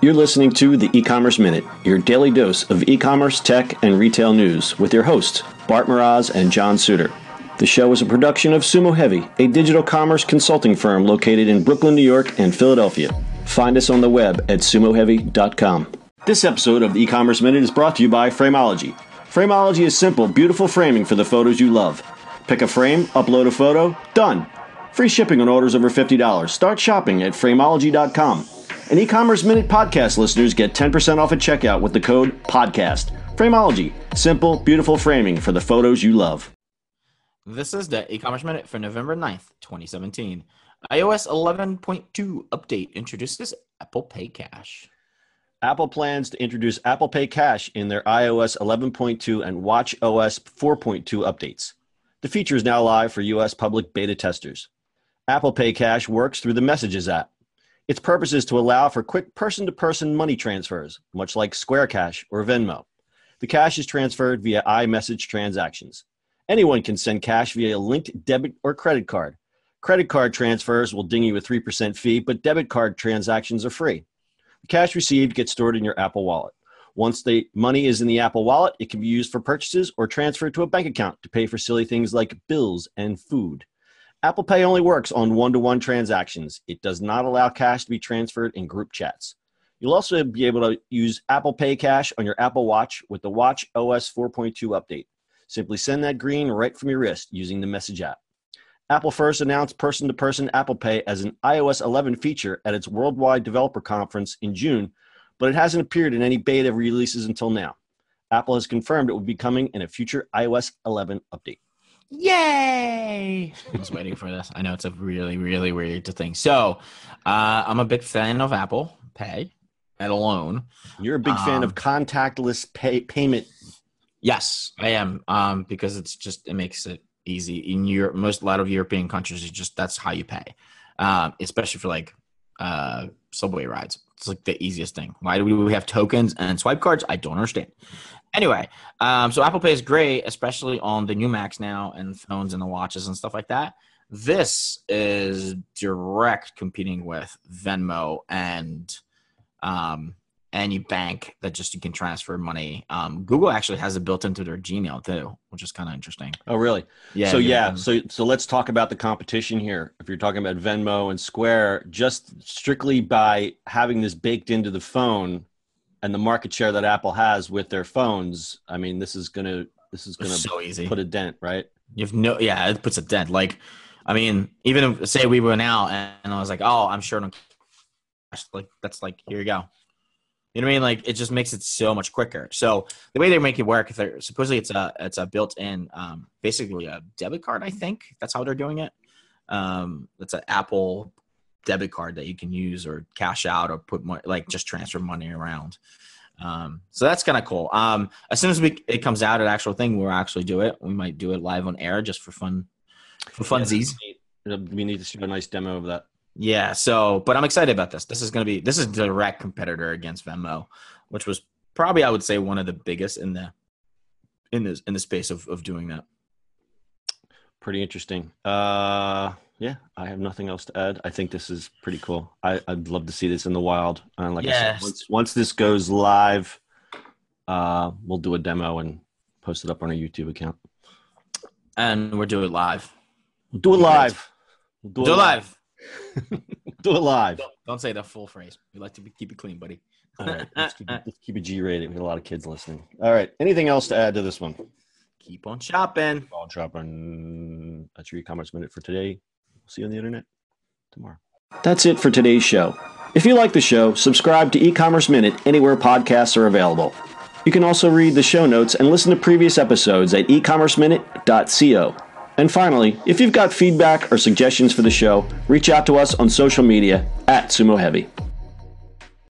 You're listening to the E-commerce Minute, your daily dose of e-commerce, tech, and retail news with your hosts, Bart Mroz and John Suter. The show is a production of Sumo Heavy, a digital commerce consulting firm located in Brooklyn, New York, and Philadelphia. Find us on the web at sumoheavy.com. This episode of the E-commerce Minute is brought to you by Frameology. Frameology is simple, beautiful framing for the photos you love. Pick a frame, upload a photo, done. Free shipping on orders over $50. Start shopping at frameology.com. And e-commerce minute podcast listeners get 10% off at checkout with the code podcast. Frameology, simple, beautiful framing for the photos you love. This is the e-commerce minute for November 9th, 2017. iOS 11.2 update introduces Apple Pay Cash. Apple plans to introduce Apple Pay Cash in their iOS 11.2 and Watch OS 4.2 updates. The feature is now live for US public beta testers. Apple Pay Cash works through the Messages app. Its purpose is to allow for quick person to person money transfers, much like Square Cash or Venmo. The cash is transferred via iMessage transactions. Anyone can send cash via a linked debit or credit card. Credit card transfers will ding you a 3% fee, but debit card transactions are free. The cash received gets stored in your Apple Wallet. Once the money is in the Apple Wallet, it can be used for purchases or transferred to a bank account to pay for silly things like bills and food. Apple Pay only works on one to one transactions. It does not allow cash to be transferred in group chats. You'll also be able to use Apple Pay Cash on your Apple Watch with the Watch OS 4.2 update. Simply send that green right from your wrist using the Message app. Apple first announced person to person Apple Pay as an iOS 11 feature at its Worldwide Developer Conference in June, but it hasn't appeared in any beta releases until now. Apple has confirmed it will be coming in a future iOS 11 update. Yay! I was waiting for this. I know it's a really, really weird thing. So, uh, I'm a big fan of Apple Pay at alone. You're a big fan Um, of contactless pay payment. Yes, I am. Um, because it's just it makes it easy in Europe. Most a lot of European countries, it's just that's how you pay. Um, especially for like uh subway rides. It's like the easiest thing. Why do we have tokens and swipe cards? I don't understand. Anyway, um, so Apple Pay is great, especially on the new Macs now and phones and the watches and stuff like that. This is direct competing with Venmo and um, any bank that just you can transfer money. Um, Google actually has it built into their Gmail too, which is kind of interesting. Oh, really? Yeah. so yeah, so so let's talk about the competition here. If you're talking about Venmo and Square, just strictly by having this baked into the phone and the market share that Apple has with their phones, I mean, this is gonna this is gonna so easy. put a dent, right? You have no, yeah, it puts a dent. Like, I mean, even if say we went out and, and I was like, oh, I'm sure, like that's like here you go. You know what I mean? Like it just makes it so much quicker. So the way they make it work, they're supposedly it's a it's a built-in, um, basically a debit card. I think that's how they're doing it. Um, it's an Apple debit card that you can use or cash out or put money, like just transfer money around. Um, so that's kind of cool. Um, as soon as we it comes out, an actual thing, we'll actually do it. We might do it live on air just for fun, for funsies. We need to shoot a nice demo of that. Yeah. So, but I'm excited about this. This is going to be this is direct competitor against Venmo, which was probably I would say one of the biggest in the in this in the space of of doing that. Pretty interesting. Uh, yeah, I have nothing else to add. I think this is pretty cool. I, I'd love to see this in the wild. And like I said, once, once this goes live, uh, we'll do a demo and post it up on our YouTube account. And we're doing it live. We'll do it live. We'll Do it live. Do it live. Don't, don't say the full phrase. We like to be, keep it clean, buddy. All right. Let's keep, it- let's keep it G rated. We have a lot of kids listening. All right. Anything else to add to this one? Keep on shopping. Ball dropping. That's your e-commerce minute for today. We'll See you on the internet tomorrow. That's it for today's show. If you like the show, subscribe to e-commerce minute anywhere podcasts are available. You can also read the show notes and listen to previous episodes at ecommerceminute.co. And finally, if you've got feedback or suggestions for the show, reach out to us on social media at Sumo Heavy.